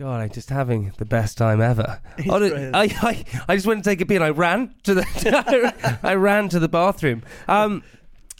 God, I'm just having the best time ever. Hon- I, I, I just went to take a pee and I ran to the I ran to the bathroom. Um,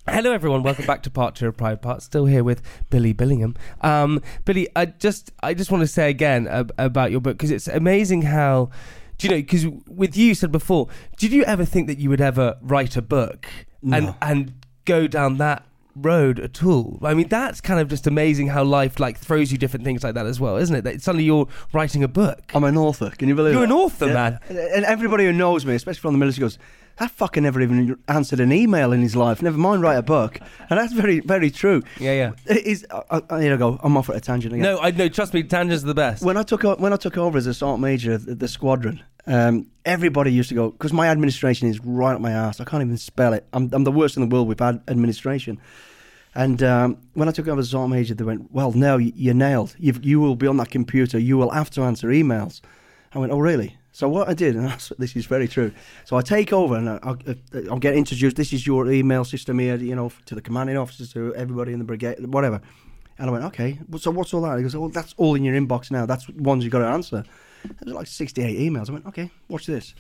hello everyone, welcome back to part two of Pride Part. Still here with Billy Billingham. Um, Billy, I just I just want to say again ab- about your book because it's amazing how. Do you know? Because with you, you said before, did you ever think that you would ever write a book and and go down that road at all? I mean, that's kind of just amazing how life like throws you different things like that as well, isn't it? That suddenly you're writing a book. I'm an author. Can you believe it? You're it? an author, man. And everybody who knows me, especially from the military, goes, that fucker never even answered an email in his life. Never mind write a book. And that's very, very true. Yeah, yeah. It is, I, I, here I go. I'm off at a tangent again. No, I no. Trust me, tangents are the best. When I took o- when I took over as a sergeant major at the, the squadron, um, everybody used to go because my administration is right up my ass. I can't even spell it. I'm, I'm the worst in the world with ad- administration. And um, when I took over as a sergeant major, they went, "Well, no, you- you're nailed. You've, you will be on that computer. You will have to answer emails." I went, "Oh, really?" So what I did, and that's, this is very true. So I take over and I- I'll, I'll get introduced. This is your email system here, you know, to the commanding officers, to everybody in the brigade, whatever. And I went, okay, so what's all that? He goes, oh, that's all in your inbox now. That's ones you got to answer. There was like 68 emails. I went, okay, watch this.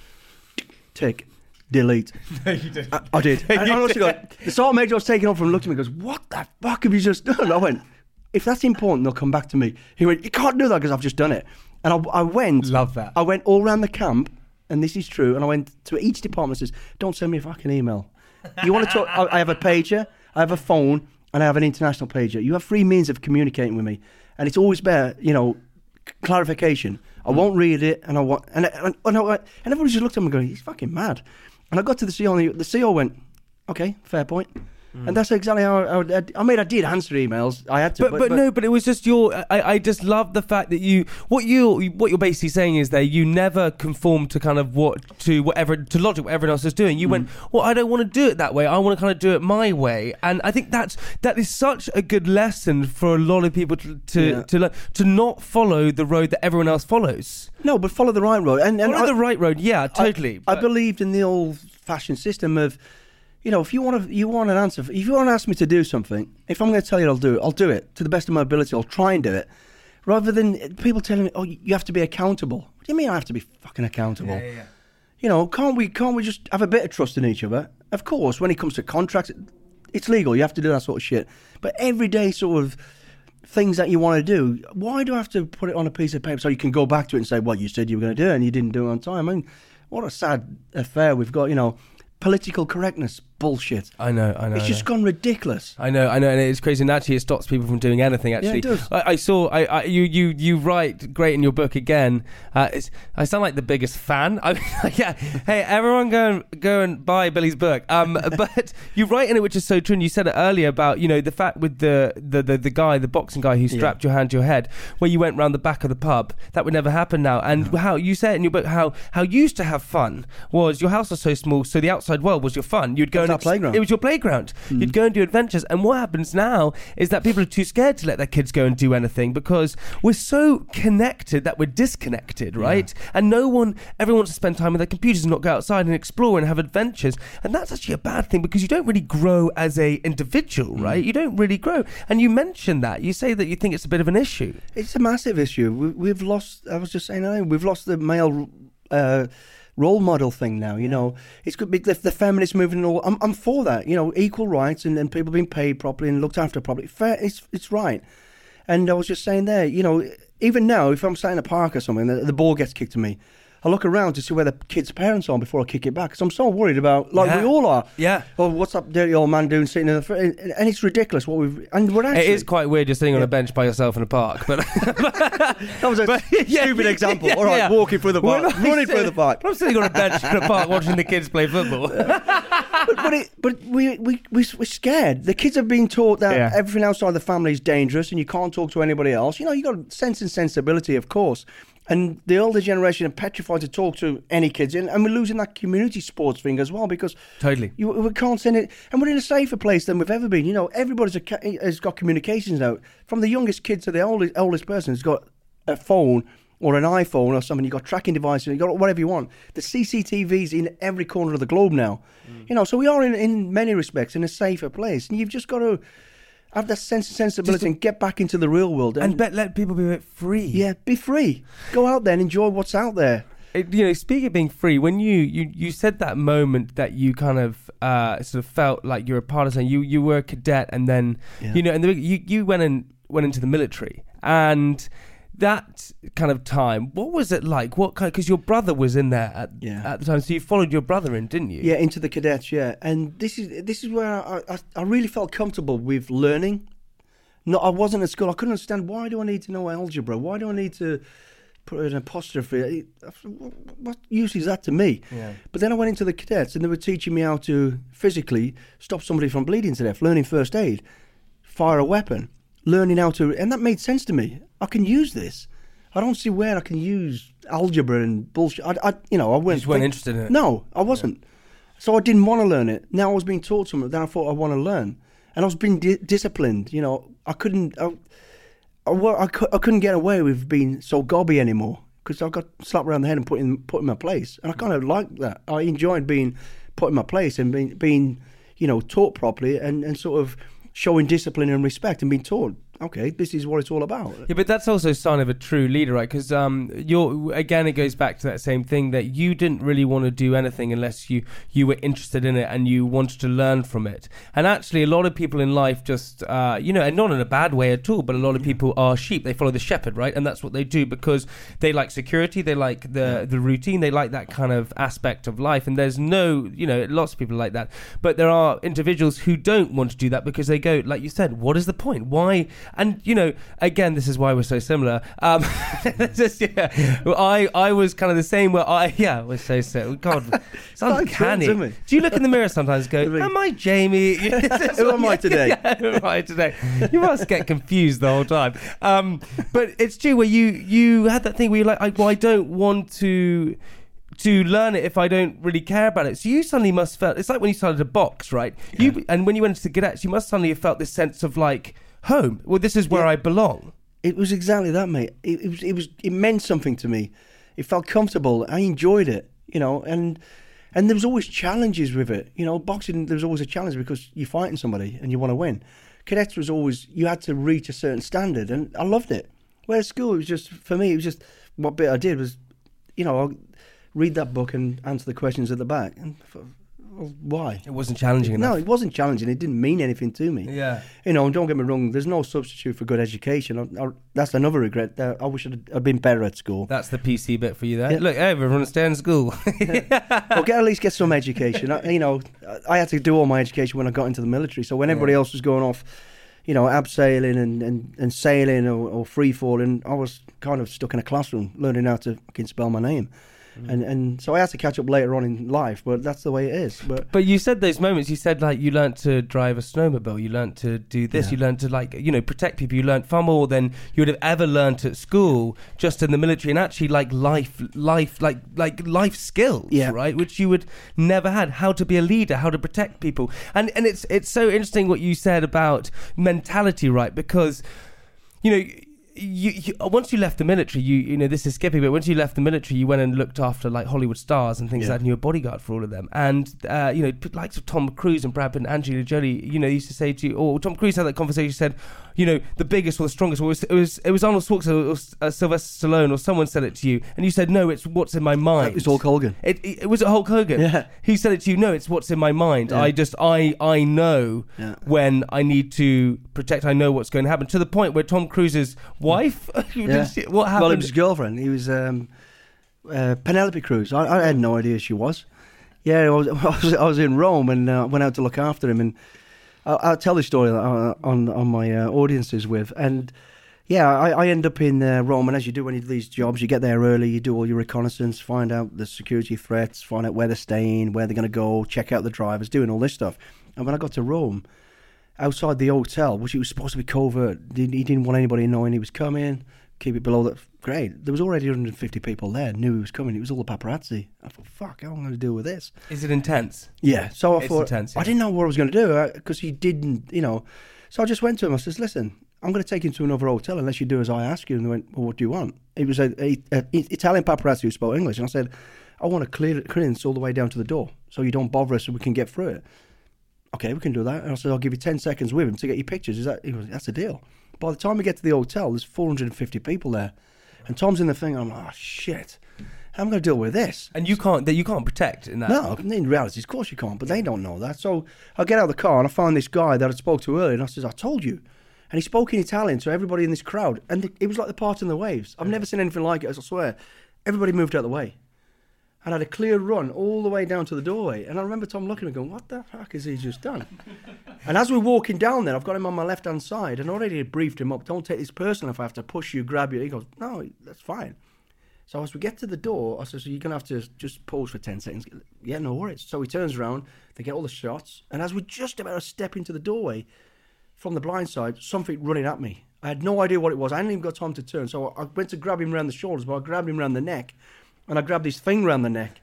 Tick, delete. No, you didn't. I, I did. and I also got, the sergeant major was taking off and looked at me and goes, what the fuck have you just done? I went, if that's important, they'll come back to me. He went, you can't do that because I've just done it. And I, I went. Love that. I went all around the camp, and this is true. And I went to each department and says, don't send me a fucking email. You want to talk? I, I have a pager, I have a phone, and I have an international pager. You have three means of communicating with me, and it's always better, you know, c- clarification. I won't read it, and I want, and and, and, I, and everybody just looked at me going, he's fucking mad. And I got to the CEO, and the, the CO went, okay, fair point. Mm. And that's exactly how I, I, I mean. I did answer emails. I had to, but, but no, but it was just your. I, I just love the fact that you what you what you're basically saying is that you never conform to kind of what to whatever to logic what everyone else is doing. You mm. went, well, I don't want to do it that way. I want to kind of do it my way, and I think that's that is such a good lesson for a lot of people to to Yeah. to, learn, to not follow the road that everyone else follows. no, but follow the right road. And, and Follow I- the right road, yeah, I- totally. I, but- believed in the old-fashioned system of, you know, if you want to, you want an answer. If you want to ask me to do something, if I'm going to tell you I'll do it, I'll do it to the best of my ability. I'll try and do it, rather than people telling me, "Oh, you have to be accountable." What do you mean I have to be fucking accountable? You know, can't we? Can't we just have a bit of trust in each other? Of course, when it comes to contracts, it's legal. You have to do that sort of shit. But everyday sort of things that you want to do, why do I have to put it on a piece of paper so you can go back to it and say, well, you said you were going to do it and you didn't do it on time? I mean, what a sad affair we've got, you know, political correctness bullshit. I know, I know. It's I just know. gone ridiculous. I know, I know, and it's crazy. And actually, it stops people from doing anything. Actually, yeah, it does. I, I saw. I, I you you you write great in your book again. Uh, it's, I sound like the biggest fan. I, yeah. Hey, everyone, go and go and buy Billy's book. Um, but you write in it, which is so true. And you said it earlier about you know the fact with the the the, the guy, the boxing guy who strapped your hand to your head, where you went round the back of the pub. That would never happen now. And how you say it in your book, how how you used to have fun was your house was so small, so the outside world was your fun. You'd go and our ex- playground. It was your playground. You'd go and do adventures. And what happens now is that people are too scared to let their kids go and do anything because we're so connected that we're disconnected, right? And no one ever wants to spend time with their computers and not go outside and explore and have adventures. And that's actually a bad thing because you don't really grow as a individual, Mm. right? You don't really grow. And you mentioned that. You say that you think it's a bit of an issue. It's a massive issue. We, we've lost. I was just saying, we've lost the male uh, role model thing now. You know, it's good. The, the feminist movement. And all, I'm, I'm for that. You know, equal rights and, and people being paid properly and looked after properly. Fair. It's it's right. And I was just saying there. You know, even now, if I'm sat in a park or something, the, the ball gets kicked to me. I look around to see where the kids' parents are before I kick it back because I'm so worried about, like Yeah. we all are. Yeah. Oh, what's that dirty old man doing sitting in the front? And it's ridiculous what we've. And we're actually. it is quite weird just sitting on a bench by yourself in a park, but That was a But- yeah, stupid example. yeah, All right, walking through the park, running through the park. I'm sitting on a bench in a park watching the kids play football. but but, it, but we, we, we, we're scared. The kids have been taught that everything outside the family is dangerous and you can't talk to anybody else. You know, you got sense and sensibility, of course. And the older generation are petrified to talk to any kids. And, and we're losing that community sports thing as well because Totally. you, we can't send it. And we're in a safer place than we've ever been. You know, everybody's a, has got communications now. From the youngest kid to the oldest, oldest person has got a phone or an iPhone or something. You've got tracking devices, you've got whatever you want. The CCTV's in every corner of the globe now. Mm. You know, so we are in, in many respects in a safer place. And you've just got to have that sense of sensibility and get back into the real world. and bet, let people be a bit free. yeah, be free. Go out there and enjoy what's out there. It- you know, speaking of being free, when you, you, you said that moment that you kind of uh, sort of felt like you were a partisan, you, you were a cadet, and then Yeah. you know, and the, you you went and went into the military, and that kind of time, what was it like? What kind? Because your brother was in there at, Yeah. at the time, so you followed your brother in, didn't you? Yeah, into the cadets. Yeah, and this is this is where I, I, I really felt comfortable with learning. No, I wasn't at school. I couldn't understand why do I need to know algebra? Why do I need to put an apostrophe? What, what use is that to me? Yeah. But then I went into the cadets, and they were teaching me how to physically stop somebody from bleeding to death, learning first aid, fire a weapon, learning how to, and that made sense to me. I can use this. I don't see where I can use algebra and bullshit. I, I you know, I went. just weren't interested in it? No, I wasn't. So I didn't want to learn it. Now I was being taught something that I thought I want to learn, and I was being di- disciplined. You know, I couldn't. I, I, I couldn't get away with being so gobby anymore because I got slapped around the head and put in put in my place, and I kind of liked that. I enjoyed being put in my place and being being you know taught properly and and sort of showing discipline and respect and being taught. Okay, this is what it's all about. Yeah, but that's also a sign of a true leader, right? Because um, you're again, it goes back to that same thing that you didn't really want to do anything unless you you were interested in it and you wanted to learn from it. And actually, a lot of people in life just, uh, you know, and not in a bad way at all, but a lot of people are sheep. They follow the shepherd, right? And that's what they do because they like security, they like the the routine, they like that kind of aspect of life. And there's no, you know, lots of people like that. But there are individuals who don't want to do that because they go, like you said, what is the point? Why? And you know, again, this is why we're so similar. Um, just, yeah, I I was kind of the same. Where I yeah, we're so similar. God, it's uncanny. twins. Do you look in the mirror sometimes? and Go, am I Jamie? Who am I today? Yeah, who am I today? You must get confused the whole time. Um, but it's true where you you had that thing where you're like, I, well, I don't want to to learn it if I don't really care about it. So you suddenly must felt it's like when you started a box, right? You and when you went into the cadets, you must suddenly have felt this sense of like home. Well, this is where Yeah. I belong. It was exactly that, mate. It, it was it was it meant something to me. It felt comfortable. I enjoyed it, you know, and and there was always challenges with it. You know, boxing there was always a challenge because you're fighting somebody and you want to win. Cadets was always you had to reach a certain standard, and I loved it. Whereas school it was just for me, it was just what bit I did was, you know, I'll read that book and answer the questions at the back. And I thought, well, why? It wasn't challenging enough. No, it wasn't challenging. It didn't mean anything to me. Yeah. You know, and don't get me wrong. There's no substitute for good education. I, I, that's another regret. Uh, I wish I'd, I'd been better at school. That's the PC bit for you there. Yeah. Look, hey, everyone stay in school. or get at least get some education. I, you know, I had to do all my education when I got into the military. So when everybody else was going off, you know, abseiling and, and, and sailing or, or free falling, I was kind of stuck in a classroom learning how to fucking spell my name. And mm. and so I had to catch up later on in life. But that's the way it is. But But you said those moments. You said like you learnt to drive a snowmobile. You learnt to do this. Yeah. You learnt to like you know protect people. You learnt far more than you would have ever learnt at school, just in the military, and actually like life, life, like like life skills, Yeah. right? Which you would never had. How to be a leader, how to protect people, and and it's it's so interesting what you said about mentality, right? Because you know. You, you once you left the military, you you know this is skipping, but once you left the military, you went and looked after like Hollywood stars and things Yeah. like that, and you were a bodyguard for all of them. And uh, you know, of Tom Cruise and Brad Pitt and Angelina Jolie, you know, used to say to you, or Tom Cruise had that conversation. Said, you know, the biggest or the strongest. Or it was it was, it was Arnold Schwarzenegger or uh, Sylvester Stallone or someone said it to you, and you said, no, it's what's in my mind. it was Hulk Hogan. It, it, it was it Hulk Hogan. Yeah. He said it to you. No, it's what's in my mind. Yeah. I just I I know Yeah. when I need to protect. I know what's going to happen. To the point where Tom Cruise's wife, Yeah. what happened? Well, it was his girlfriend. He was um, uh, Penelope Cruz. I, I had no idea she was. Yeah, I was, I was, I was in Rome and uh, went out to look after him. And I'll, I'll tell the story on on, on my uh, audiences with. And yeah, I, I end up in uh, Rome, and as you do you do these jobs, you get there early, you do all your reconnaissance, find out the security threats, find out where they're staying, where they're going to go, check out the drivers, doing all this stuff. And when I got to Rome, outside the hotel, which it was supposed to be covert, he didn't want anybody knowing he was coming, keep it below that. Great. There was already 150 people there, knew he was coming. It was all the paparazzi. I thought, fuck, how am I going to deal with this? Is it intense? Yeah. So I It's thought intense, I didn't know what I was going to do uh, because he didn't, you know. So I just went to him. I says, "Listen, I'm going to take him to another hotel unless you do as I ask you." And they went, "Well, what do you want?" It was a, a, a Italian paparazzi who spoke English, and I said, "I want a clear clearance all the way down to the door, so you don't bother us, so we can get through it." Okay, we can do that. And I said, "I'll give you ten seconds with him to get your pictures." Is that? He goes, "That's a deal." By the time we get to the hotel, there's 450 people there, and Tom's in the thing. I'm like, "Oh shit." How am I going to deal with this? And you can't you can't protect in that. No, in reality, of course you can't, but they don't know that. So I get out of the car and I find this guy that I spoke to earlier, and I says, "I told you." And he spoke in Italian to everybody in this crowd, and it was like the part in the waves. I've never seen anything like it. As I swear. Everybody moved out of the way, and I had a clear run all the way down to the doorway. And I remember Tom looking at me, going, "What the fuck has he just done?" and as we're walking down there, I've got him on my left hand side, and already had briefed him up. Don't take this personal if I have to push you, grab you. He goes, "No, that's fine." So as we get to the door, I said, so you're going to have to just pause for 10 seconds. Yeah, no worries. So he turns around, they get all the shots, and as we're just about to step into the doorway, from the blind side, something running at me. I had no idea what it was. I hadn't even got time to turn. So I went to grab him around the shoulders, but I grabbed him around the neck, and I grab this thing around the neck.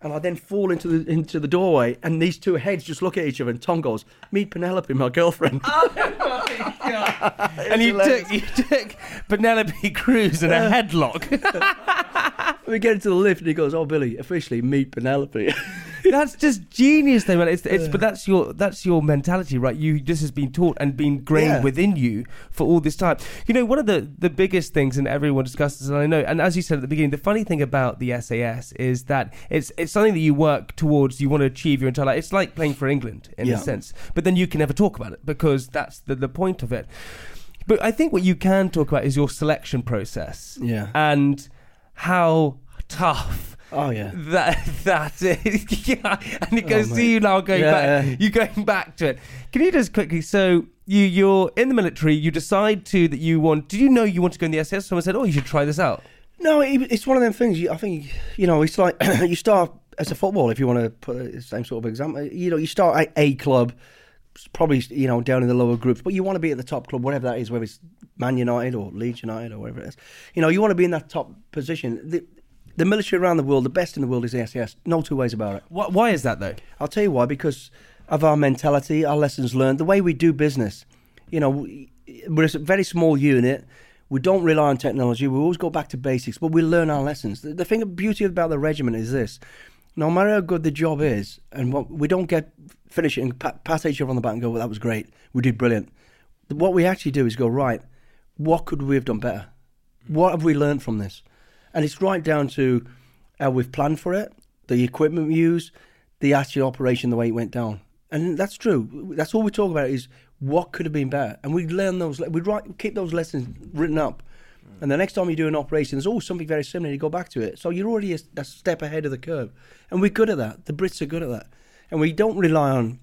And I then fall into the into the doorway, and these two heads just look at each other. And Tom goes, "Meet Penelope, my girlfriend." Oh and you hilarious. took you took Penelope Cruz in a uh. headlock. we get into the lift, and he goes, "Oh, Billy, officially meet Penelope." That's just genius, though, man. It's, it's but that's your that's your mentality, right? You this has been taught and been grained Yeah. within you for all this time. You know, one of the the biggest things, and everyone discusses, and I know, and as you said at the beginning, the funny thing about the SAS is that it's it's something that you work towards. You want to achieve your entire life. It's like playing for England in Yeah. a sense, but then you can never talk about it because that's the the point of it. But I think what you can talk about is your selection process. Yeah. And how tough oh yeah. that that is. yeah. And it oh, goes to mate. you now going Yeah, back yeah. you going back to it. Can you just quickly so you you're in the military, you decide to that you want did you know you want to go in the SS? Someone said, Oh, you should try this out. No, it, it's one of them things. You, I think you know, it's like you start as a football. If you want to put the same sort of example, you know, you start at a club, probably you know down in the lower groups, but you want to be at the top club, whatever that is, whether it's Man United or Leeds United or whatever it is. You know, you want to be in that top position. The, the military around the world, the best in the world is the SAS. No two ways about it. Why, why is that though? I'll tell you why. Because of our mentality, our lessons learned, the way we do business. You know, we- we're a very small unit. We don't rely on technology. We always go back to basics, but we learn our lessons. The, the thing, the beauty about the regiment is this: no matter how good the job is, and what we don't get finish it and pat, pat each other on the back and go, "Well, that was great. We did brilliant." What we actually do is go, "Right, what could we have done better? What have we learned from this?" And it's right down to how we've planned for it, the equipment we use, the actual operation, the way it went down. And that's true. That's all we talk about is what could have been better. And we learn those, we write, keep those lessons written up. And the next time you do an operation, there's always something very similar. You go back to it. So you're already a, a step ahead of the curve. And we're good at that. The Brits are good at that. And we don't rely on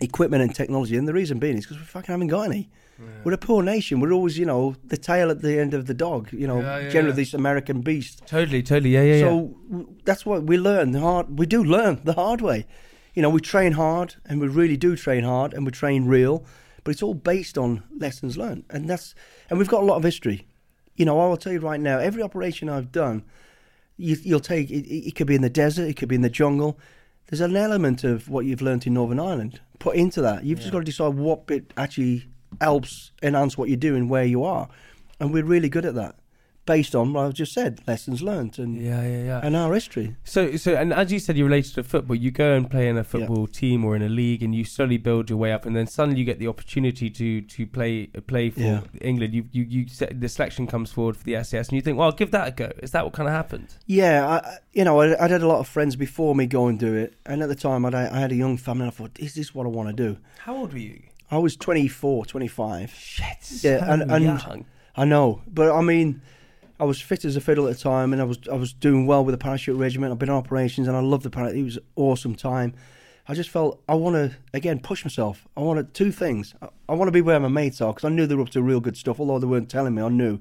equipment and technology. And the reason being is because we fucking haven't got any. We're a poor nation. We're always, you know, the tail at the end of the dog. You know, Yeah, yeah, generally yeah. this American beast. Totally, totally. Yeah, yeah, yeah. So w- that's what we learn the hard. We do learn the hard way. You know, we train hard, and we really do train hard, and we train real. But it's all based on lessons learned, and that's and we've got a lot of history. You know, I will tell you right now, every operation I've done, you, you'll take it, it. could be in the desert, it could be in the jungle. There's an element of what you've learnt in Northern Ireland put into that. You've just got to decide what bit actually helps enhance what you're doing where you are, and we're really good at that, based on what I've just said, lessons learned and yeah, yeah, yeah. and our history. So, so, and as you said, you're related to football. You go and play in a football team or in a league, and you slowly build your way up, and then suddenly you get the opportunity to to play uh, play for Yeah. England. You you you set, the selection comes forward for the SAS, and you think, well, I'll give that a go. Is that what kind of happened? Yeah, I, you know, I, I'd had a lot of friends before me go and do it, and at the time I'd, I had a young family. and I thought, is this what I want to do? How old were you? I was 24, 25. Shit, Yeah, and- and- young. I know, but I mean, I was fit as a fiddle at the time, and I was I was doing well with the parachute regiment. I've been on operations, and I loved the parachute. It was an awesome time. I just felt I want to again push myself. I wanted two things. I, I want to be where my mates are because I knew they were up to real good stuff, although they weren't telling me. I knew.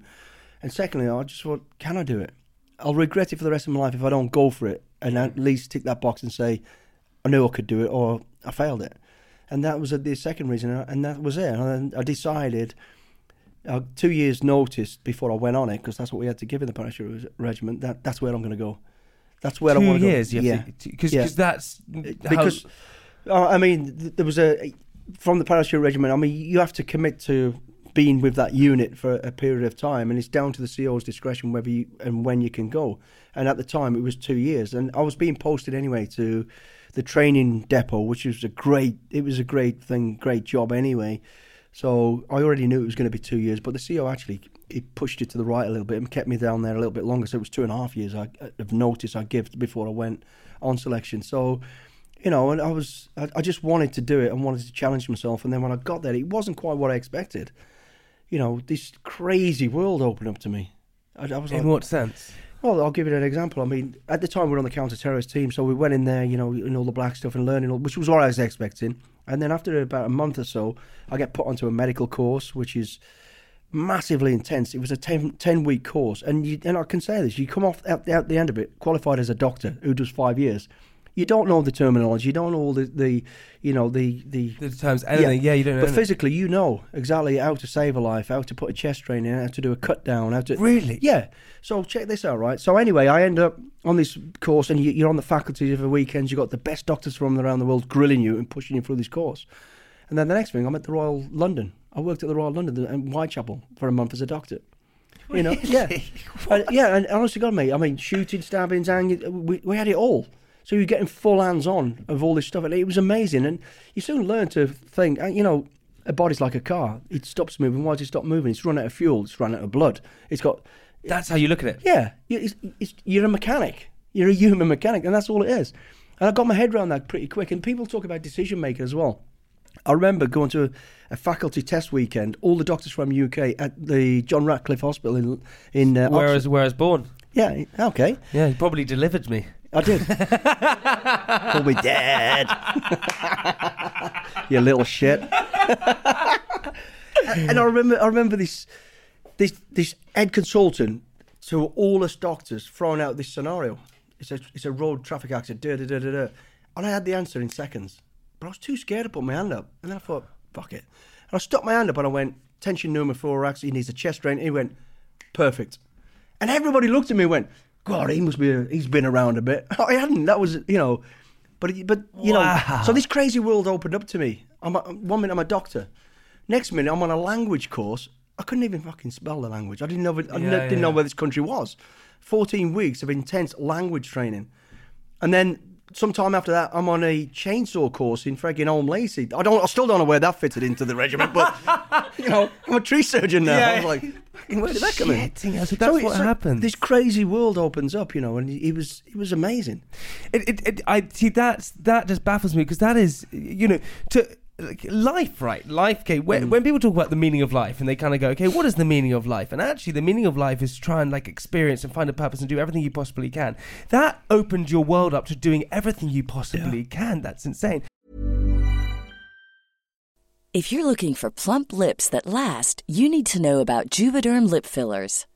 And secondly, I just thought, can I do it? I'll regret it for the rest of my life if I don't go for it, and at least tick that box and say, I knew I could do it, or I failed it. And that was the second reason, and that was it. And I decided uh, two years' notice before I went on it, because that's what we had to give in the parachute regiment. That that's where I'm going to go. That's where I Two want to go. Two years, yeah, because Yeah. that's how- because uh, I mean, there was a from the parachute regiment. I mean, you have to commit to being with that unit for a period of time, and it's down to the CO's discretion whether you and when you can go. And at the time, it was two years, and I was being posted anyway to the training depot, which was a great. It was a great thing, great job anyway. So I already knew it was going to be two years, but the CO actually he pushed it to the right a little bit and kept me down there a little bit longer. So it was two and a half years I, of notice I give before I went on selection. So you know, and I was I, I just wanted to do it and wanted to challenge myself. And then when I got there, it wasn't quite what I expected. You know, this crazy world opened up to me. I, I was like, in what sense? Well, I'll give you an example. I mean, at the time we were on the counter-terrorist team, so we went in there, you know, in all the black stuff and learning, all, which was what I was expecting. And then after about a month or so, I get put onto a medical course, which is massively intense. It was a 10, 10 week course, and you, and I can say this: you come off at the, at the end of it qualified as a doctor who does five years. You don't know the terminology, you don't know all the, the you know, the the The terms, anything? Yeah, you don't know. but anything. physically, you know exactly how to save a life, how to put a chest drain in, how to do a cut down, how to Really? yeah. So check this out, right? So anyway, I end up on this course, and you, you're on the faculty over weekends. You've got the best doctors from around the world grilling you and pushing you through this course. And then the next thing, I'm at the Royal London. I worked at the Royal London in Whitechapel for a month as a doctor. You know, yeah, Uh, yeah. And honestly, God, mate, I mean, shooting, stabbings, hanging, we, we had it all. So you're getting full hands on of all this stuff, and it was amazing. And you soon learn to think, uh, you know, a body's like a car. It stops moving. Why does it stop moving? It's run out of fuel. It's run out of blood. It's got That's how you look at it. yeah, it's, it's, you're a mechanic. You're a human mechanic, and that's all it is. And I got my head around that pretty quick. And people talk about decision making as well. I remember going to a, a faculty test weekend. All the doctors from UK at the John Radcliffe Hospital in in uh, Where Oxford. was, where I was born. Yeah, okay, Yeah, he probably delivered me. I did. Call me dad. you little shit. and I remember, I remember this, this, this head consultant to all us doctors throwing out this scenario. It's a, it's a road traffic accident. Da, da, da, da. And I had the answer in seconds, but I was too scared to put my hand up. And then I thought, fuck it. And I stuck my hand up and I went, tension pneumothorax. He needs a chest drain. He went, perfect. And everybody looked at me and went, God, he must be, a, he's been around a bit. Oh, I hadn't. That was, you know, but, but you Wow. know, so this crazy world opened up to me. I'm a, one minute I'm a doctor. Next minute I'm on a language course. I couldn't even fucking spell the language. I didn't know, I Yeah, didn't know where this country was. 14 weeks of intense language training. And then sometime after that, I'm on a chainsaw course in frigging Holme Lacy. I don't, I still don't know where that fitted into the regiment, but you know, I'm a tree surgeon now. Yeah. I was like, where did that come in? Shit, yeah, so that's what it's happens. This crazy world opens up, you know, and it was, it was amazing. It, it, it, I see that's that just baffles me because that is you know to like, life right? Life okay when, mm. when people talk about the meaning of life and they kind of go okay what is the meaning of life? And actually the meaning of life is to try and like experience and find a purpose and do everything you possibly can. That opened your world up to doing everything you possibly can. That's insane. If you're looking for plump lips that last, you need to know about Juvederm lip fillers.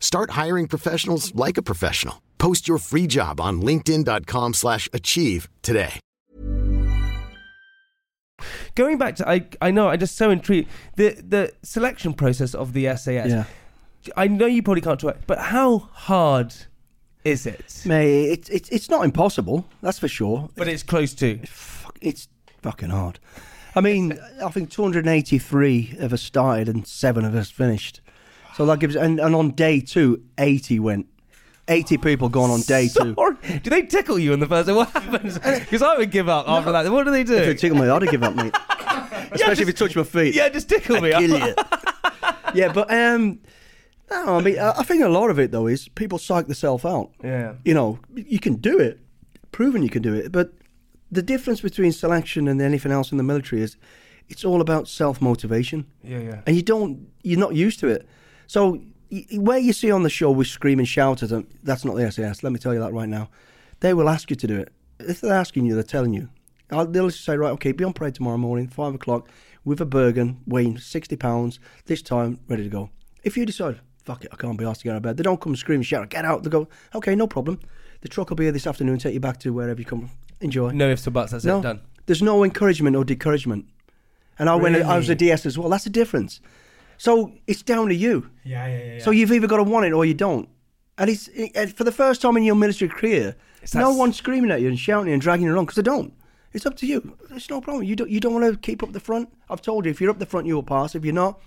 Start hiring professionals like a professional. Post your free job on linkedin.com/achieve slash achieve today. Going back to, I, I know, I'm just so intrigued. The the selection process of the SAS. Yeah. I know you probably can't talk, but how hard is it? Mate, it's it's it's not impossible. That's for sure. But it's close to. Fuck, it's fucking hard. I mean, I think 283 of us started and seven of us finished. So that gives, and, and on day two, 80 went. 80 people gone on day two. Sorry. Do they tickle you in the first? day? What happens? Because I would give up after that. What do they do? If it tickle me, I'd have given up, mate. Especially if you touch my feet. Yeah, just tickle me. I'd kill you. yeah, but um, no, I mean, I I think a lot of it though is people psych themselves out. Yeah. You know, you can do it, proven you can do it, but the difference between selection and anything else in the military is it's all about self motivation. Yeah, yeah. and you don't you're not used to it so where you see on the show we scream and shout at them that's not the SAS let me tell you that right now they will ask you to do it if they're asking you they're telling you I'll, they'll just say right okay be on parade tomorrow morning five o'clock with a Bergen weighing 60 pounds this time ready to go if you decide fuck it I can't be asked to get out of bed they don't come scream and shout get out they go okay no problem the truck will be here this afternoon take you back to wherever you come enjoy No ifs or buts. That's no, it. Done. There's no encouragement or discouragement. And I went. I was a DS as well. That's the difference. So it's down to you. Yeah, yeah, yeah. So you've either got to want it or you don't. And it's it, for the first time in your military career, It's no one's screaming at you and shouting and dragging you along because they don't. It's up to you. It's no problem. You don't. You don't want to keep up the front. I've told you, if you're up the front, you will pass. If you're not,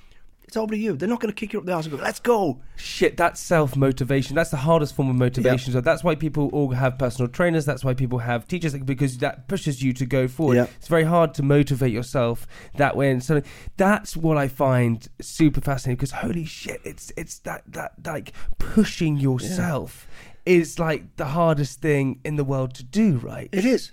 it's over to you. They're not going to kick you up the arse and go, "Let's go." Shit, that's self motivation. That's the hardest form of motivation. So that's why people all have personal trainers. That's why people have teachers because that pushes you to go forward. Yeah. It's very hard to motivate yourself that way. And so that's what I find super fascinating because holy shit, it's it's that that like pushing yourself is like the hardest thing in the world to do. Right? It is.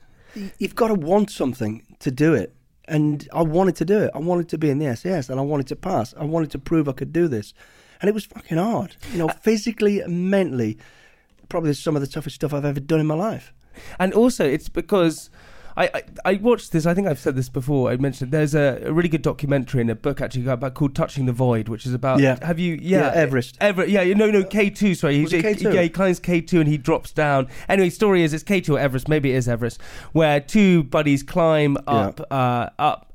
You've got to want something to do it. And I wanted to do it. I wanted to be in the SAS and I wanted to pass. I wanted to prove I could do this. And it was fucking hard. You know, uh, physically and mentally, probably some of the toughest stuff I've ever done in my life. And also, it's because I, I, I watched this. I think I've said this before. I mentioned there's a, a really good documentary and a book actually about called "Touching the Void," which is about. Yeah. Have you? Yeah. Yeah, Everest. Everest. Yeah. No. No. K two. Sorry. He's- K2? Yeah. He climbs K two and he drops down. Anyway, story is it's K two or Everest. Maybe it is Everest, where two buddies climb up, uh, up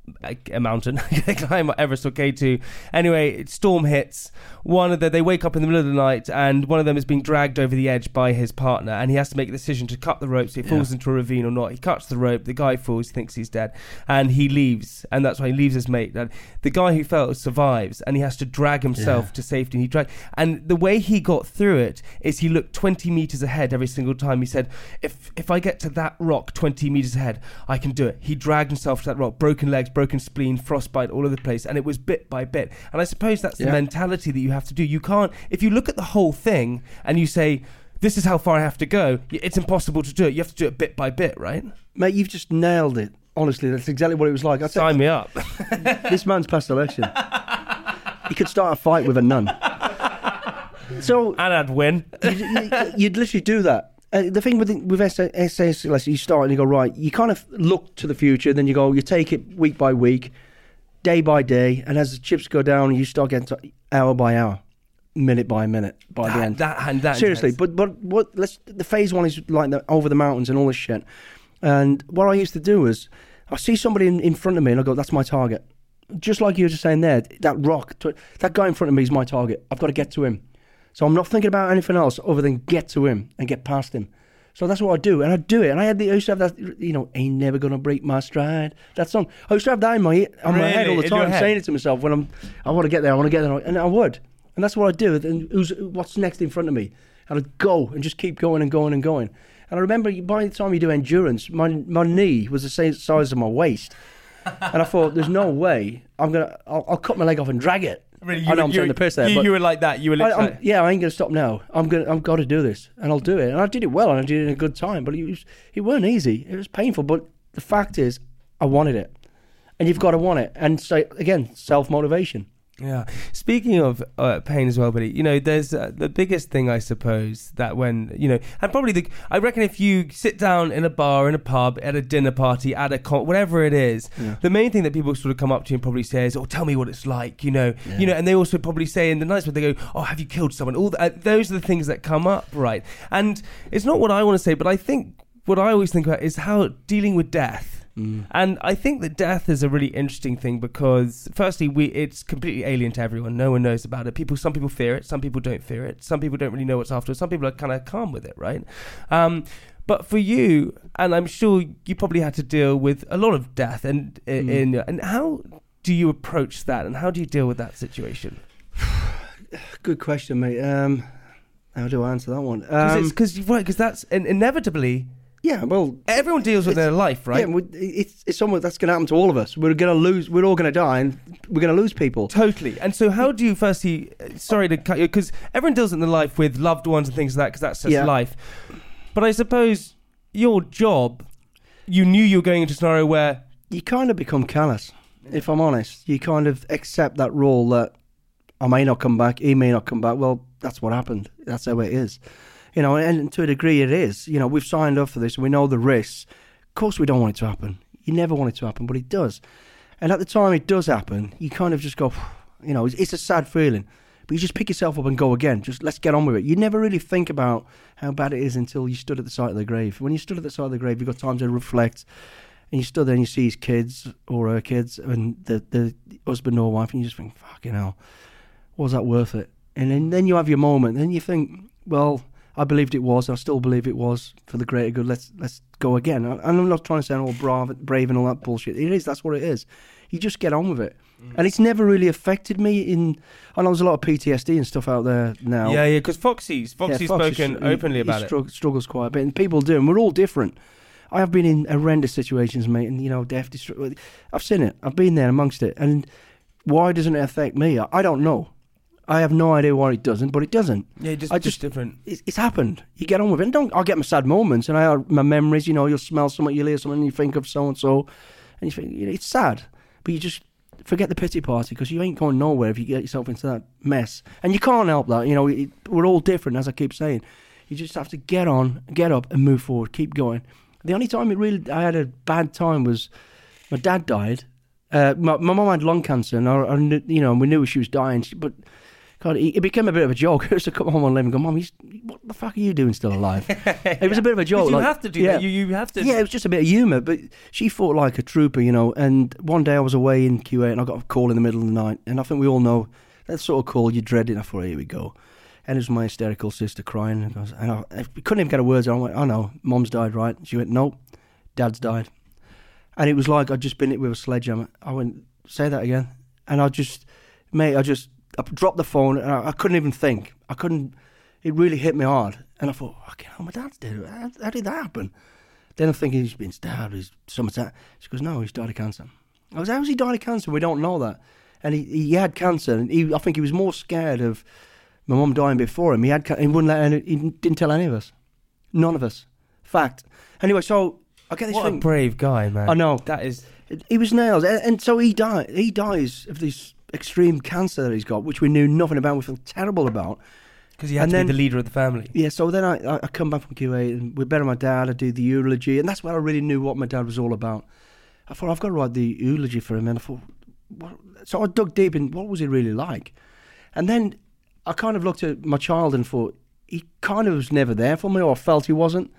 a, mountain, they climb Everest or K2. Anyway, storm hits. One of them, they wake up in the middle of the night, and one of them is being dragged over the edge by his partner, and he has to make a decision to cut the rope so he falls into a ravine or not. He cuts the rope. The guy falls, thinks he's dead, and he leaves, and that's why he leaves his mate. And the guy who fell survives, and he has to drag himself Yeah. to safety. And he drag, and the way he got through it is he looked 20 meters ahead every single time. He said, "If if I get to that rock 20 meters ahead, I can do it." He dragged himself to that rock, broken legs, broken spleen, frostbite all over the place, and it was bit by bit. And I suppose that's the Yeah. mentality that you have to do. You can't if you look at the whole thing and you say. This is how far I have to go. It's impossible to do it. You have to do it bit by bit, right? Mate, you've just nailed it. Honestly, that's exactly what it was like. I Sign me up. this man's past election. he could start a fight with a nun. So and I'd win. you'd, you'd literally do that. Uh, the thing with with SAS, like you start and you go right. You kind of look to the future, then you go. You take it week by week, day by day, and as the chips go down, you start getting to hour by hour, minute by minute. By the end, that- and that seriously. intense. But but what? Let's the phase one is like the, over the mountains and all this shit. And what I used to do is, I see somebody in, in front of me, and I go, "That's my target." Just like you were just saying there, that rock, that guy in front of me is my target. I've got to get to him. So I'm not thinking about anything else other than get to him and get past him. So that's what I do, and I do it. And I had the I used to have that, you know, ain't never gonna break my stride. That song. I used to have that in my on my head all the time, saying it to myself when I'm, I want to get there, I want to get there, and I would, and that's what I do. And who's what's next in front of me, and I'd go and just keep going and going and going. And I remember by the time you do endurance, my my knee was the same size as my waist, and I thought, there's no way I'm gonna, I'll, I'll cut my leg off and drag it. Really, I know I'm taking the piss there, You, but you were like that. You were I, literally. I'm, yeah, I ain't gonna stop now. I'm gonna, I've got to do this, and I'll do it. And I did it well, and I did it in a good time. But it was, it weren't easy. It was painful. But the fact is, I wanted it, and you've got to want it. And so again, self motivation. Yeah. Speaking of uh, pain as well, buddy, you know, there's uh, the biggest thing, I suppose, that when, you know, and probably the, I reckon if you sit down in a bar, in a pub, at a dinner party, at a con, whatever it is, the main thing that people sort of come up to you and probably say is, oh, tell me what it's like, you know, you know, and they also probably say in the nights way, they go, oh, have you killed someone? All the, uh, those are the things that come up, right? And it's not what I want to say, but I think what I always think about is how dealing with death. And I think that death is a really interesting thing because, firstly, we it's completely alien to everyone. No one knows about it. People, some people fear it, some people don't fear it. Some people don't really know what's after. Some people are kind of calm with it, right? Um, but for you, and I'm sure you probably had to deal with a lot of death, and in and how do you approach that, and how do you deal with that situation? Good question, mate. Um, how do I answer that one? Um, Because right, because that's in- inevitably yeah, well, everyone deals with their life, right? Yeah, it's it's something that's going to happen to all of us. We're going to lose. We're all going to die, and we're going to lose people. Totally. And so, how do you firstly? Sorry to cut you, because everyone deals in their life with loved ones and things like that, because that's just Yeah. life. But I suppose your job, you knew you were going into a scenario where you kind of become callous. If I'm honest, you kind of accept that role that I may not come back, he may not come back. Well, that's what happened. That's how it is. You know, and to a degree, it is. You know, we've signed up for this. We know the risks. Of course, we don't want it to happen. You never want it to happen, but it does. And at the time it does happen, you kind of just go, you know, it's, it's a sad feeling. But you just pick yourself up and go again. Just let's get on with it. You never really think about how bad it is until you stood at the side of the grave. When you stood at the side of the grave, you've got time to reflect and you stood there and you see his kids or her kids and the, the husband or wife, and you just think, fucking hell, was that worth it? And then, then you have your moment, and you think, well, I believed it was, I still believe it was for the greater good. Let's let's go again. And I'm not trying to sound all brave, brave and all that bullshit. It is, that's what it is. You just get on with it. Mm. And it's never really affected me in. I know there's a lot of PTSD and stuff out there now. yeah, yeah, because Foxy's Yeah, Foxy's Fox spoken he- openly he about it. strugg- Struggles quite a bit, and people do, and we're all different. I have been in horrendous situations, mate, and you know, death. Destru- I've seen it. I've been there amongst it, and why doesn't it affect me? I, I don't know. I have no idea why it doesn't, but it doesn't. Yeah, just, I just just- different. It's, it's happened. You get on with it. And don't. I'll get my sad moments, and I have my memories. You know, you'll smell something, you'll hear something, and you think of so and so, and you think you know, it's sad, but you just forget the pity party because you ain't going nowhere if you get yourself into that mess, and you can't help that. You know, it, we're all different, as I keep saying. You just have to get on, get up, and move forward. Keep going. The only time it really I had a bad time was my dad died. Uh, my my mum had lung cancer, and I, I you know, we knew she was dying, but God, it, it became a bit of a joke. I used to come home on live and go, Mum, he's, what the fuck are you doing still alive? It was a bit of a joke. you like- have to do yeah. that. You, you have to. Yeah, it was just a bit of humour, but she fought like a trooper, you know. And one day I was away in Kuwait and I got a call in the middle of the night. And I think we all know that sort of call, you dread it. I thought, here we go. And it was my hysterical sister crying. And I, was, and I, I couldn't even get a word out. I went, oh no, mom's died, right? She went, no, dad's died. And it was like I'd just been hit with a sledgehammer. I went, say that again. And I just, mate, I just I dropped the phone and I, I couldn't even think. I couldn't, it really hit me hard. And I thought, fucking hell, my dad's dead. How, how did that happen? Then I'm thinking he's been stabbed. He's something's that. She goes, no, he's died of cancer. I was, how's he died of cancer? We don't know that. And he, he had cancer. And he, I think he was more scared of my mum dying before him. He had, he wouldn't let any, he didn't tell any of us. None of us. Fact. Anyway, so I get this What a brave guy, man. I know. That is. He was nails, and, and so he died. He dies of this extreme cancer that he's got, which we knew nothing about. We feel terrible about. Because he had And to then- be the leader of the family. Yeah. So then I, I- come back from Kuwait and we bury my dad. I do the eulogy, and that's where I really knew what my dad was all about. I thought I've got to write the eulogy for him, and I thought, what? so I dug deep in what was he really like, and then I kind of looked at my child and thought he kind of was never there for me, or I felt he wasn't.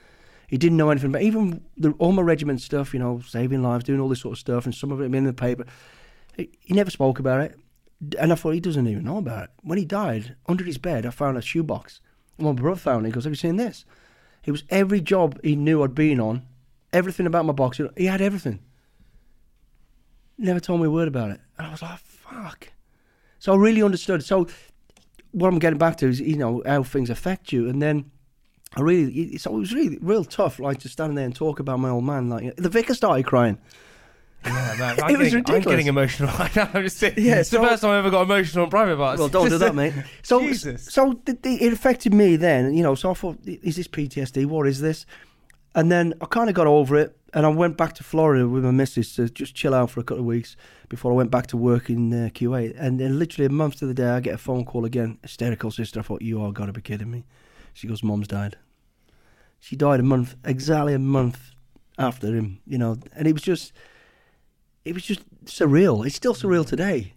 He didn't know anything, but even the, all my regiment stuff, you know, saving lives, doing all this sort of stuff, and some of it in the paper, he, he never spoke about it. And I thought he doesn't even know about it. When he died, under his bed, I found a shoebox. And my brother found it. He goes, "Have you seen this?" It was every job he knew I'd been on, everything about my box. He had everything. Never told me a word about it, and I was like, "Fuck." So I really understood. So what I'm getting back to is, you know, how things affect you, and then I really, so it was really real tough, like to stand there and talk about my old man. Like the vicar started crying. Yeah, man. It I'm, was getting, I'm getting emotional. I'm just. Yeah, it's so- the first time I ever got emotional on private parts. Well, don't do that, mate. So, Jesus. so it affected me then, you know. So I thought, is this PTSD? What is this? And then I kind of got over it, and I went back to Florida with my missus to just chill out for a couple of weeks before I went back to work in uh, Kuwait. And then literally a month to the day, I get a phone call again. Hysterical sister. I thought, you are got to be kidding me. She goes, Mom's died. She died a month, exactly a month after him, you know. And it was just, it was just surreal. It's still surreal today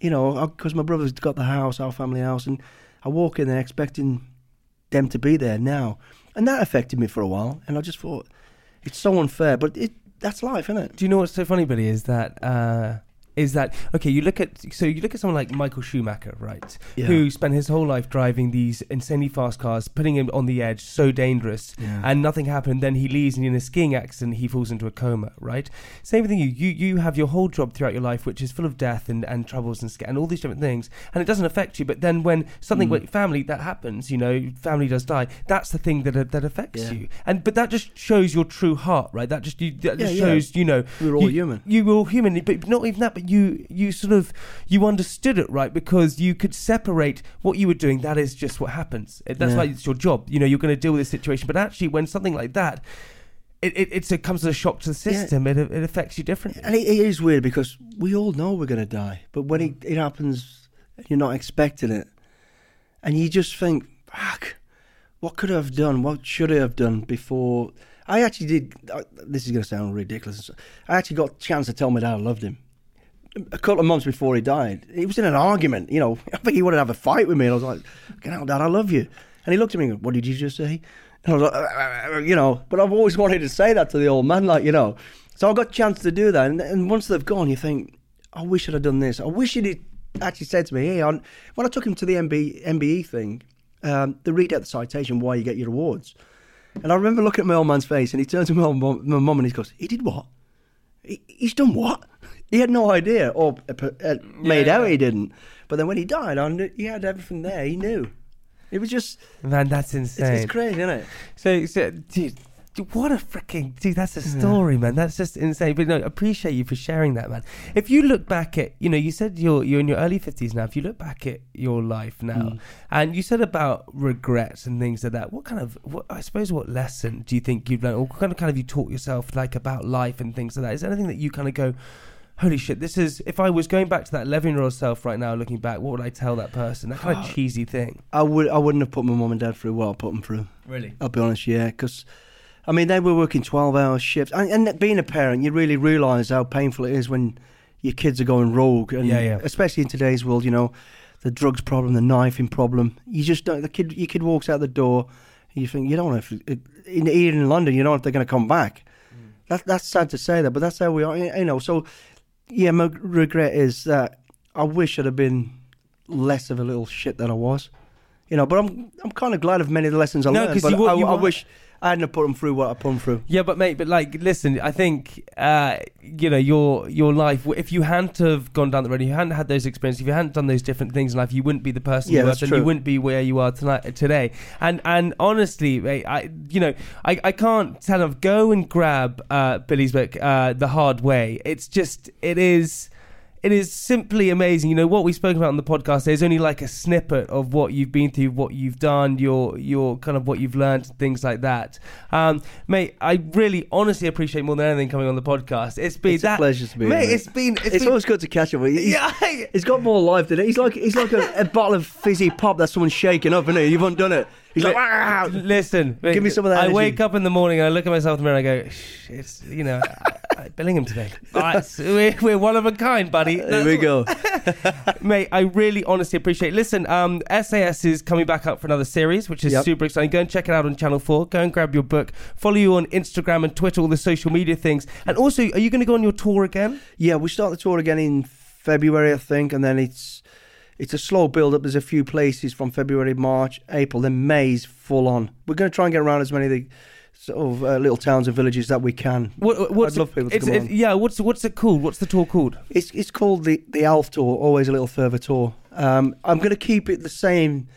you know, because my brother's got the house, our family house, and I walk in there expecting them to be there now, and that affected me for a while. And I just thought it's so unfair, but it that's life, isn't it? Do you know what's so funny, Billy? Is that uh, is that okay? You look at so you look at someone like Michael Schumacher, right? Yeah. Who spent his whole life driving these insanely fast cars, putting him on the edge, so dangerous, Yeah. and nothing happened. Then he leaves, and in a skiing accident, he falls into a coma, right? Same thing. You you you have your whole job throughout your life, which is full of death and, and troubles and and all these different things, and it doesn't affect you. But then when something Mm. like family that happens, you know, family does die. That's the thing that that affects Yeah. you, and but that just shows your true heart, right? That just you, that just shows you know We're all you, human. You were all human, but not even that. But you you sort of you understood it right because you could separate what you were doing. That is just what happens. That's Yeah. why it's your job. You know, you're going to deal with this situation. But actually, when something like that. It, it, it's, it comes as a shock to the Yeah. system. It, it affects you differently. And it, it is weird because we all know we're going to die, but when it, it happens, you're not expecting it, and you just think, "Fuck, what could I have done? What should I have done before?" I actually did. Uh, this is going to sound ridiculous. I actually got a chance to tell my dad I loved him. A couple of months before he died, he was in an argument. You know, I think he wanted to have a fight with me, and I was like, "Fucking hell, Dad, I love you." And he looked at me and goes, What did you just say? And I was like, "Uh, uh, you know, but I've always wanted to say that to the old man, like, you know. So I got a chance to do that. And, and once they've gone, you think, I wish I'd have done this. I wish he'd actually said to me, hey, when I took him to the MB, MBE thing, um, they read out the citation why you get your awards. And I remember looking at my old man's face and he turned to my mum, my mum and he goes, He did what? He, he's done what? He had no idea or uh, uh, made Yeah. out he didn't. But then when he died, I knew, he had everything there. He knew. It was just, Man, that's insane. it's crazy, isn't it? So, so dude, what a freaking dude! That's a story, man. That's just insane. But no, appreciate you for sharing that, man. If you look back at, you know, you said you're you're in your early fifties now. If you look back at your life now, and you said about regrets and things like that, what kind of, what I suppose, what lesson do you think you've learned, or what kind of kind of you taught yourself like about life and things like that? Is there anything that you kind of go? Holy shit! This is. If I was going back to that eleven-year-old self right now, looking back, what would I tell that person? That kind of cheesy thing. I would I wouldn't have put my mum and dad through what I put them through. Really? I'll be honest, yeah, because I mean they were working twelve hour shifts, and, and being a parent, you really realise how painful it is when your kids are going rogue, and Yeah, yeah. especially in today's world, you know, the drugs problem, the knifing problem. You just don't. The kid, your kid walks out the door. And you think you don't know if uh, in here in London, you don't know if they're going to come back. Mm. That, that's sad to say that, but that's how we are. You know, so yeah, my regret is that I wish I'd have been less of a little shit than I was. You know, but I'm I'm kind of glad of many of the lessons I No, learned. 'cause But you I, you I were- wish I hadn't put them through what I put them through. Yeah, but mate, but like, listen, I think uh, you know your your life. If you hadn't have gone down the road, if you hadn't had those experiences, if you hadn't done those different things in life, you wouldn't be the person Yeah, you are. Then you wouldn't be where you are tonight today. And and honestly, mate, I you know I, I can't tell of go and grab uh, Billy's book, uh, The Hard Way. It's just it is. It is simply amazing. You know what we spoke about on the podcast. There's only like a snippet of what you've been through, what you've done, your your kind of what you've learned, things like that. Um, mate, I really honestly appreciate more than anything coming on the podcast. It's been It's a that pleasure to be mate. here, mate. It's been it's, It's, been, always good to catch up with you. He's, Yeah. he's got more life than it. He's like he's like a, a bottle of fizzy pop that someone's shaking up, isn't he? You haven't done it. He's like, "Ah!" Listen, Give me some of that I energy. wake up in the morning and I look at myself in the mirror and I go, Shh, "It's you know, Billingham today. All right, so we're, we're one of a kind, buddy." there we go. mate. I really honestly appreciate. It. Listen, um, SAS is coming back up for another series, which is Yep. super exciting. Go and check it out on Channel Four. Go and grab your book. Follow you on Instagram and Twitter, all the social media things. And also, are you going to go on your tour again? Yeah, we start the tour again in February, I think, and then it's it's a slow build up. There's a few places from February, March, April, then May's full on. We're going to try and get around as many of the sort of uh, little towns and villages that we can. What, what's I'd love people to come it's- on. Yeah, what's what's it called? What's the tour called? It's it's called the the Alf Tour, always a little further tour. Um, I'm going to keep it the same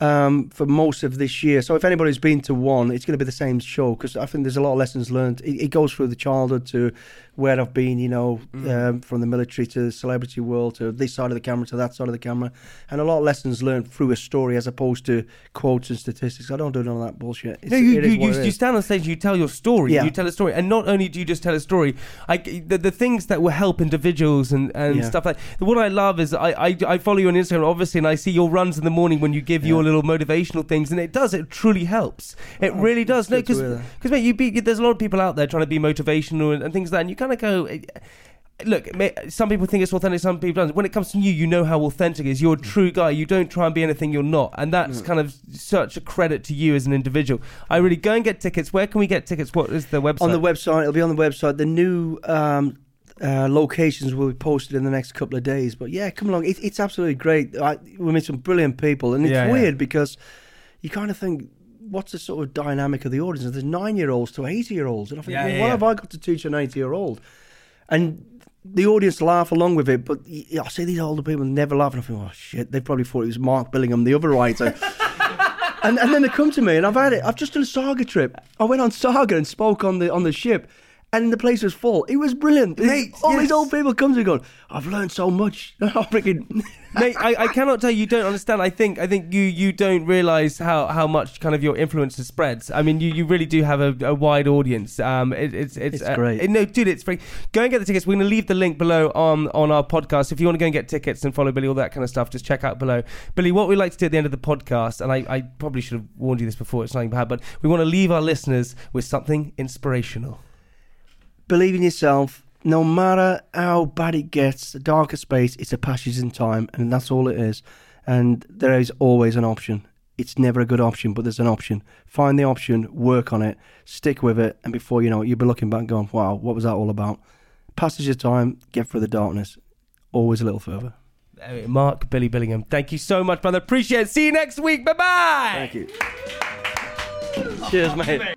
um, for most of this year. So if anybody's been to one, it's going to be the same show because I think there's a lot of lessons learned. It, it goes through the childhood to where I've been, you know, um, from the military to the celebrity world to this side of the camera to that side of the camera, and a lot of lessons learned through a story as opposed to quotes and statistics. I don't do none of that bullshit. It's, No, you, you, you, you stand on stage, you tell your story, Yeah. you tell a story, and not only do you just tell a story, I, the, the things that will help individuals and, and Yeah. stuff like. What I love is I, I I follow you on Instagram, obviously, and I see your runs in the morning when you give your little motivational things, and it does, it truly helps. It really does. No, Oh, because because mate, you be there's a lot of people out there trying to be motivational and, and things like that, and you kind of go. eh, Look, some people think it's authentic, some people don't. When it comes to you, you know how authentic it is. You're a true guy. You don't try and be anything you're not. And that's kind of such a credit to you as an individual. I really go and get tickets. Where can we get tickets? What is the website? on the website. It'll be on the website. The new um, uh, locations will be posted in the next couple of days. But yeah, come along. It, it's absolutely great. I, we meet some brilliant people, and it's Yeah, yeah. weird because you kind of think. What's the sort of dynamic of the audience? There's nine-year-olds to eighty-year-olds, and I think, Yeah, well, yeah, what yeah. have I got to teach an eighty-year-old? And the audience laugh along with it, but I see these older people never laugh, and I think, oh shit, they probably thought it was Mark Billingham, the other writer. And, and then they come to me, and I've had it. I've just done a Saga trip. I went on Saga and spoke on the on the ship, and the place was full. It was brilliant. Mate, All yes. these old people come to me going, "I've learned so much." I'm freaking. Mate, I, I cannot tell you. You don't understand. I think I think you you don't realize how, how much kind of your influence spreads. I mean, you, you really do have a, a wide audience. Um, it, it's it's, It's great. uh, no, dude, it's free. Go and get the tickets. We're going to leave the link below on on our podcast. If you want to go and get tickets and follow Billy, all that kind of stuff, just check out below. Billy, what we like to do at the end of the podcast, and I, I probably should have warned you this before. It's nothing bad, but we want to leave our listeners with something inspirational. Believe in yourself. No matter how bad it gets, the darker space, it's a passage in time, and that's all it is. And there is always an option. It's never a good option, but there's an option. Find the option, work on it, stick with it, and before you know it, you'll be looking back and going, wow, what was that all about? Passage of time, get through the darkness, always a little further. Mark Billy Billingham, thank you so much, brother. Appreciate it. See you next week. Bye bye. Thank you. Cheers, mate.